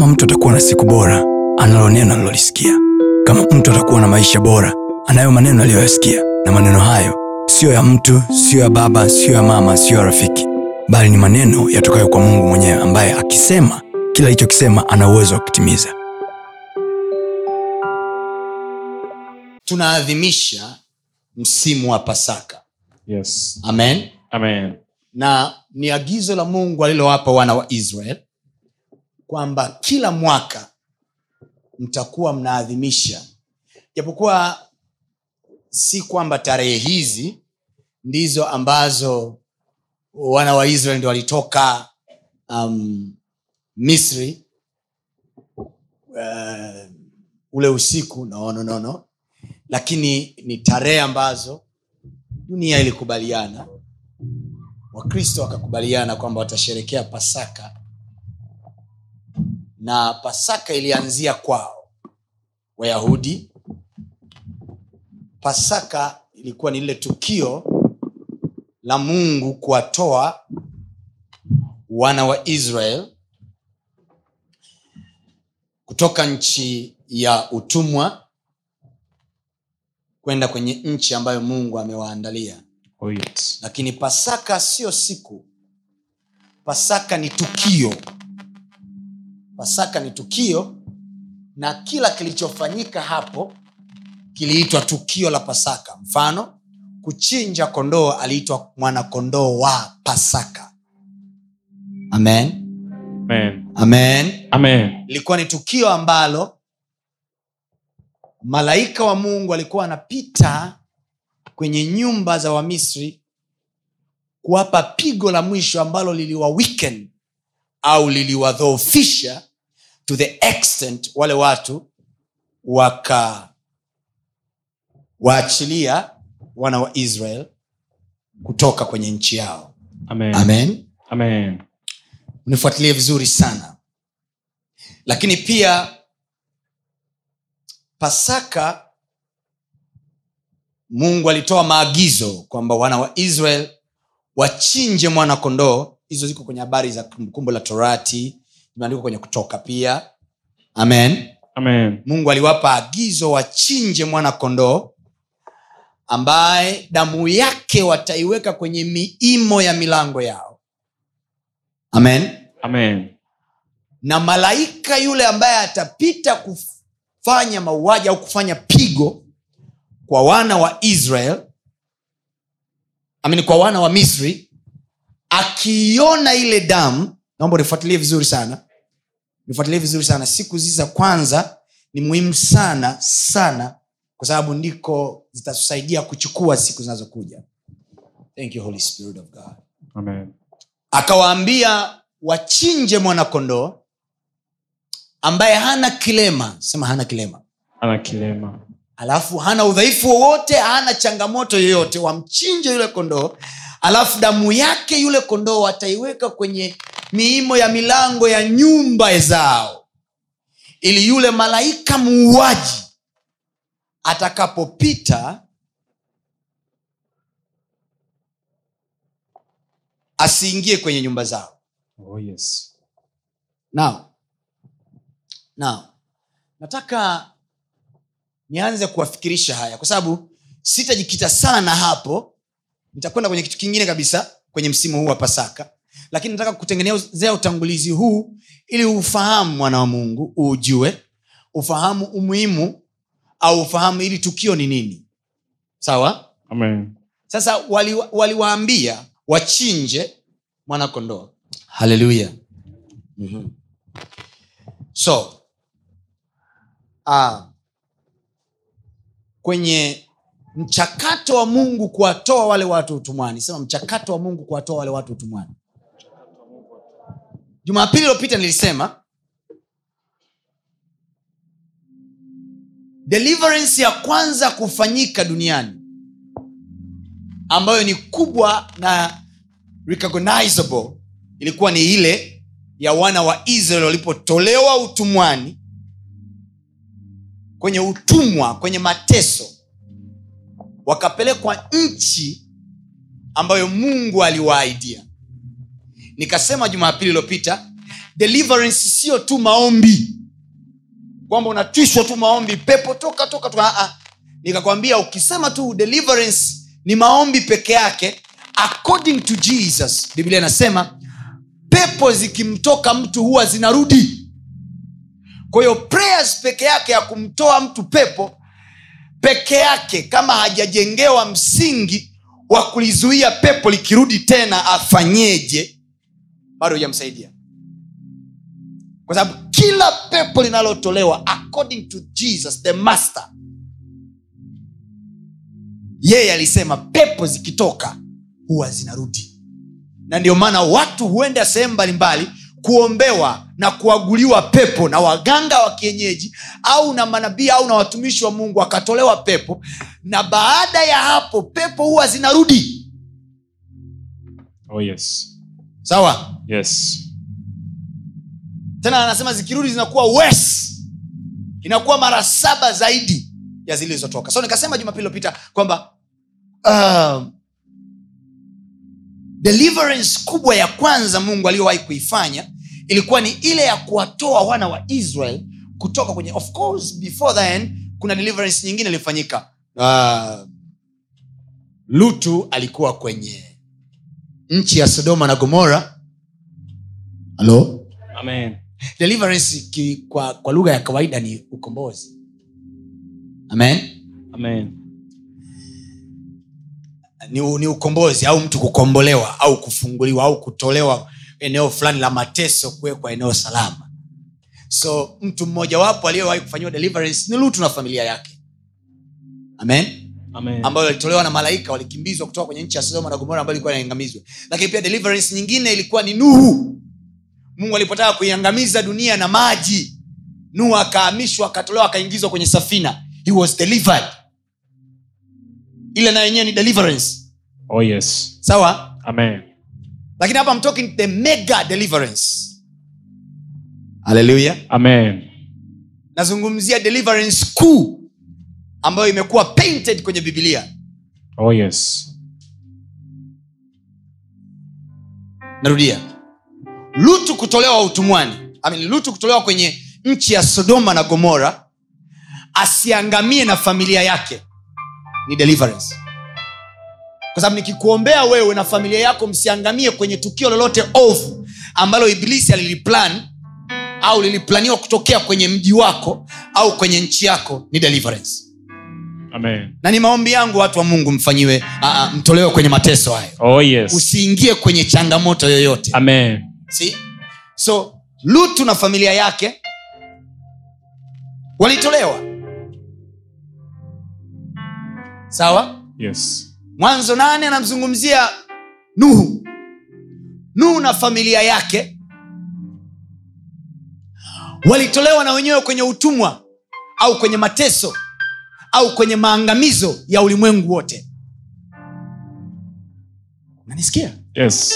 kama mtu atakuwa na siku bora analo neno alilolisikia kama mtu atakuwa na maisha bora anayo maneno aliyoyasikia. Na maneno hayo siyo ya mtu siyo ya baba siyo ya mama siyo ya rafiki. Bali ni maneno yatokayo kwa mungu mwenyewe ambaye akisema kila alichokisema ana uwezo wa kutimiza. Tunaadhimisha msimu wa pasaka. Yes. amen. Amen. na ni agizo la mungu alilowapa wana wa israel kwamba kila mwaka mtakuwa mnaadhimisha japokuwa si kwamba tarehe hizi ndizo ambazo wana wa israeli ndio walitoka um, misri uh, ule usiku no, no, no, no. lakini ni tarehe ambazo dunia ilikubaliana wakristo wakakubaliana kwamba watasherekea pasaka na pasaka ilianzia kwao. Wayahudi pasaka ilikuwa ni lile tukio la mungu kuwatoa wana wa israel kutoka nchi ya utumwa kwenda kwenye nchi ambayo mungu amewaandalia. Oh, yes. lakini pasaka siyo siku. Pasaka ni tukio pasaka ni tukio na kila kilichofanyika hapo kiliitwa tukio la pasaka mfano kuchinja kondoo aliitwa mwanakondoo wa pasaka amen Amen. amen Amen. ilikuwa ni tukio ambalo malaika wa mungu alikuwa anapita kwenye nyumba za wamisri kuwapa pigo la mwisho ambalo liliwa au liliwadhoofisha to the extent wale watu wakawaachilia wana wa israel kutoka kwenye nchi yao. Amen. amen. Vizuri sana. Lakini pia pasaka mungu alitoa maagizo kwamba wana wa israel wachinje mwana kondoo hizo ziko kwenye habari za kumbukumbu la torati imeandikwa kwenye kutoka pia amen Amen. mungu aliwapa agizo wachinje mwana kondoo ambaye damu yake wataiweka kwenye miimo ya milango yao amen Amen. na malaika yule ambaye atapita kufanya mauaji au kufanya pigo kwa wana wa israel amini kwa wana wa misri akiiona ile damu naomba unifuatilie vizuri sana. Nifuatilie vizuri sana. Siku hizi za kwanza ni muhimu sana sana kwa sababu ndiko zitatusaidia kuchukua siku zinazokuja. Thank you holy spirit of god. Amen. akawaambia wachinje mwanakondoo ambaye hana kilema. Sema hana kilema. Hana kilema. alafu hana udhaifu wowote hana changamoto yoyote wamchinje yule kondoo. Alafu damu yake yule kondoo wataiweka kwenye miimo ya milango ya nyumba zao ili yule malaika muuaji atakapopita asiingie kwenye nyumba zao. Oh, yes. now now nataka nianze kuwafikirisha haya kwa sababu sitajikita sana hapo. Nitakwenda kwenye kitu kingine kabisa kwenye msimu huu wa pasaka lakini nataka kutengenezea utangulizi huu ili ufahamu mwana wa mungu ujue ufahamu umuhimu au ufahamu ili tukio ni nini. Sawa? Amen. sasa waliwaambia wali wachinje mwanakondoa haleluya mm-hmm. so uh, kwenye mchakato wa mungu kuwatoa wale watu utumwani sema mchakato wa mungu kuwatoa wale watu utumwani jumapili iliyopita nilisema deliverance ya kwanza kufanyika duniani ambayo ni kubwa na recognizable ilikuwa ni ile ya wana wa israel walipotolewa utumwani kwenye utumwa kwenye mateso wakapelekwa nchi ambayo mungu aliwaaidia nikasema jumapili iliyopita deliverance sio tu maombi. Kwamba unatwishwa tu maombi pepo toka toka toka. Ah, ah. nikakwambia ukisema tu deliverance ni maombi peke yake according to jesus biblia inasema pepo zikimtoka mtu huwa zinarudi. Kwa hiyo prayers peke yake ya kumtoa mtu pepo peke yake kama hajajengewa msingi wa kulizuia pepo likirudi tena afanyeje bado hujamsaidia. Kwa sababu kila pepo linalotolewa according to jesus the master yeye alisema pepo zikitoka huwa zinarudi. Na ndio maana watu huenda sehemu mbalimbali kuombewa na kuaguliwa pepo na waganga wa kienyeji au na manabii au na watumishi wa mungu akatolewa pepo na baada ya hapo pepo huwa zinarudi. Oh yes. sawa Yes. tena anasema zikirudi zinakuwa wes inakuwa mara saba zaidi ya zilizotoka. So nikasema jumapili iliyopita kwamba uh, deliverance kubwa ya kwanza mungu aliyowahi kuifanya ilikuwa ni ile ya kuwatoa wana wa israel kutoka kwenye of course before then kuna deliverance nyingine ilifanyika. Uh, lutu alikuwa kwenye nchi ya sodoma na gomora halo Amen. deliverance ki, kwa, kwa lugha ya kawaida ni ukombozi. Amen? Amen. ni, ni ukombozi au mtu kukombolewa au kufunguliwa au kutolewa eneo fulani la mateso kuwekwa eneo salama. So mtu mmojawapo aliyewahi kufanyiwa deliverance ni lutu na familia yake. Amen? Amen. ambayo walitolewa na malaika walikimbizwa kutoka kwenye nchi ya sodoma na gomora ambayo ilikuwa inaangamizwa. Lakini pia deliverance nyingine ilikuwa ni nuhu mungu alipotaka kuiangamiza dunia na maji nuhu akahamishwa akatolewa akaingizwa kwenye safina he was delivered ile na yenyewe ni deliverance Oh yes. sawa Amen. lakini hapa I'm talking the mega deliverance haleluya Amen. nazungumzia deliverance kuu ambayo imekuwa painted kwenye bibilia Oh yes. narudia lutu kutolewa utumwani I mean, lutu kutolewa kwenye nchi ya sodoma na gomora asiangamie na familia yake ni deliverance kwa sababu nikikuombea wewe na familia yako msiangamie kwenye tukio lolote ovu ambalo ibilisi aliliplan au liliplaniwa kutokea kwenye mji wako au kwenye nchi yako ni deliverance Amen. na ni maombi yangu watu wa mungu mfanyiwe uh, uh, mtolewe kwenye mateso hayo Oh yes. usiingie kwenye changamoto yoyote Amen. See? so lutu na familia yake walitolewa sawa Yes. mwanzo nane anamzungumzia nuhu nuhu na familia yake walitolewa na wenyewe kwenye utumwa au kwenye mateso au kwenye maangamizo ya ulimwengu wote nanisikia Yes.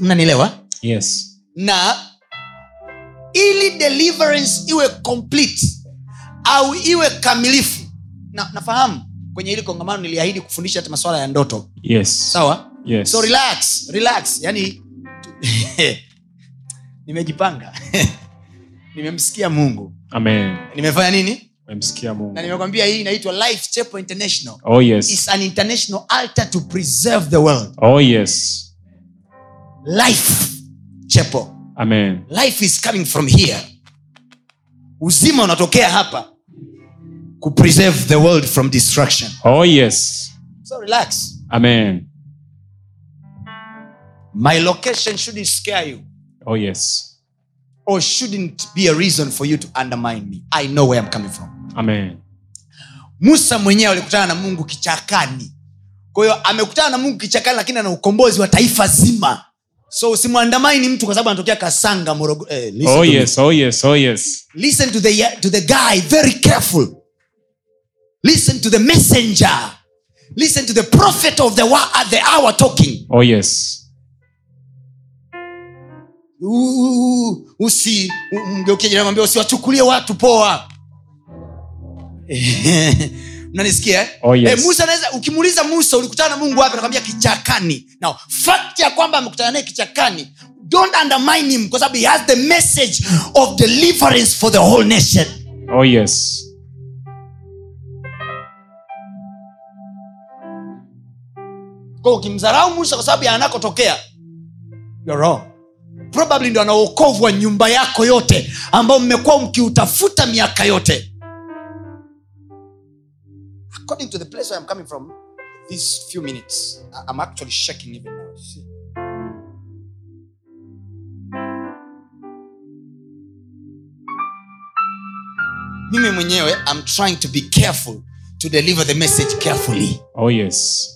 mnanielewa Yes. na ili deliverance iwe complete au iwe kamilifu na, nafahamu kwenye hili kongamano niliahidi kufundisha hata masuala ya ndoto Yes. sawa Yes. so relax relax yani nimejipanga nimemsikia mungu Amen. nimefanya nini Mungu. na nimekwambia hii inaitwa life chapel international Oh yes. It's an international altar to preserve the world Oh yes. life chapel Amen. life is coming from here uzima unatokea hapa kupreserve the world from destruction Oh yes. so relax Amen. my location shouldn't scare you Oh yes. or shouldn't be a reason for you to undermine me i know where i'm coming from Amen. musa mwenyewe alikutana na mungu kichakani kwa hiyo amekutana na mungu kichakani lakini ana ukombozi wa taifa zima so usimwandamaini mtu kwa sababu anatokea kasanga. Eh, listen Oh to me. Oh yes. Oh yes. listen to the, to the guy very careful listen to the messenger listen to the prophet of the, wa- at the hour talking Oh yes. Usi u- jirani usiwachukulie watu poa mnanisikia eh? Oh, yes. eh, musa anaweza ukimuuliza musa ulikutana na mungu wapi anakwambia kichakani now fact ya kwamba amekutana naye kichakani don't undermine him kwa sababu he has the message of deliverance for the whole nation Oh, yes. kwa ukimdharau musa kwa sababu ya anakotokea you're wrong probably ndo ana uokovu wa nyumba yako yote ambao mmekuwa mkiutafuta miaka yote according to the place where I'm coming from these few minutes I'm actually shaking even now See? mimi mwenyewe I'm trying to be careful to deliver the message carefully Oh, yes.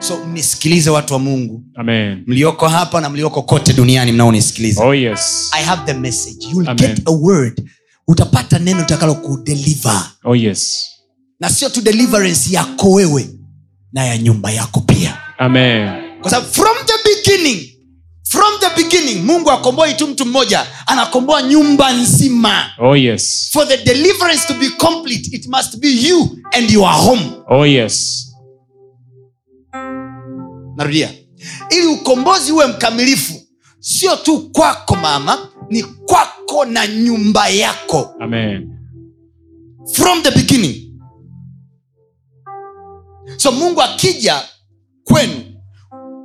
so mnisikilize watu wa mungu Amen. mlioko hapa na mlioko kote duniani mnaonisikiliza Oh, yes. i have the message You'll Amen. get a word utapata neno utakalo kudeliver Oh, yes. Na sio tu deliverance yako wewe na ya nyumba yako pia Amen. kwa sababu from the beginning from the beginning mungu akomboi tu mtu mmoja anakomboa nyumba nzima Oh, yes. for the deliverance to be complete it must be you and your home Oh, yes. narudia ili ukombozi uwe mkamilifu sio tu kwako mama ni kwako na nyumba yako Amen. from the beginning so mungu akija kwenu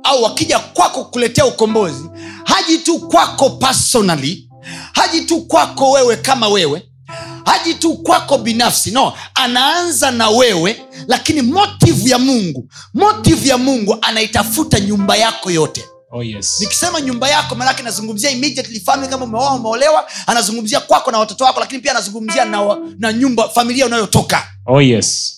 au akija kwako kuletea ukombozi haji tu kwako personally haji tu kwako wewe kama wewe haji tu kwako binafsi no anaanza na wewe lakini motive ya mungu motive ya mungu anaitafuta nyumba yako yote Oh, yes. nikisema nyumba yako manake anazungumzia immediately family kama umeoa umeolewa anazungumzia kwako na watoto wako lakini pia anazungumzia na, na nyumba familia unayotoka Oh, yes.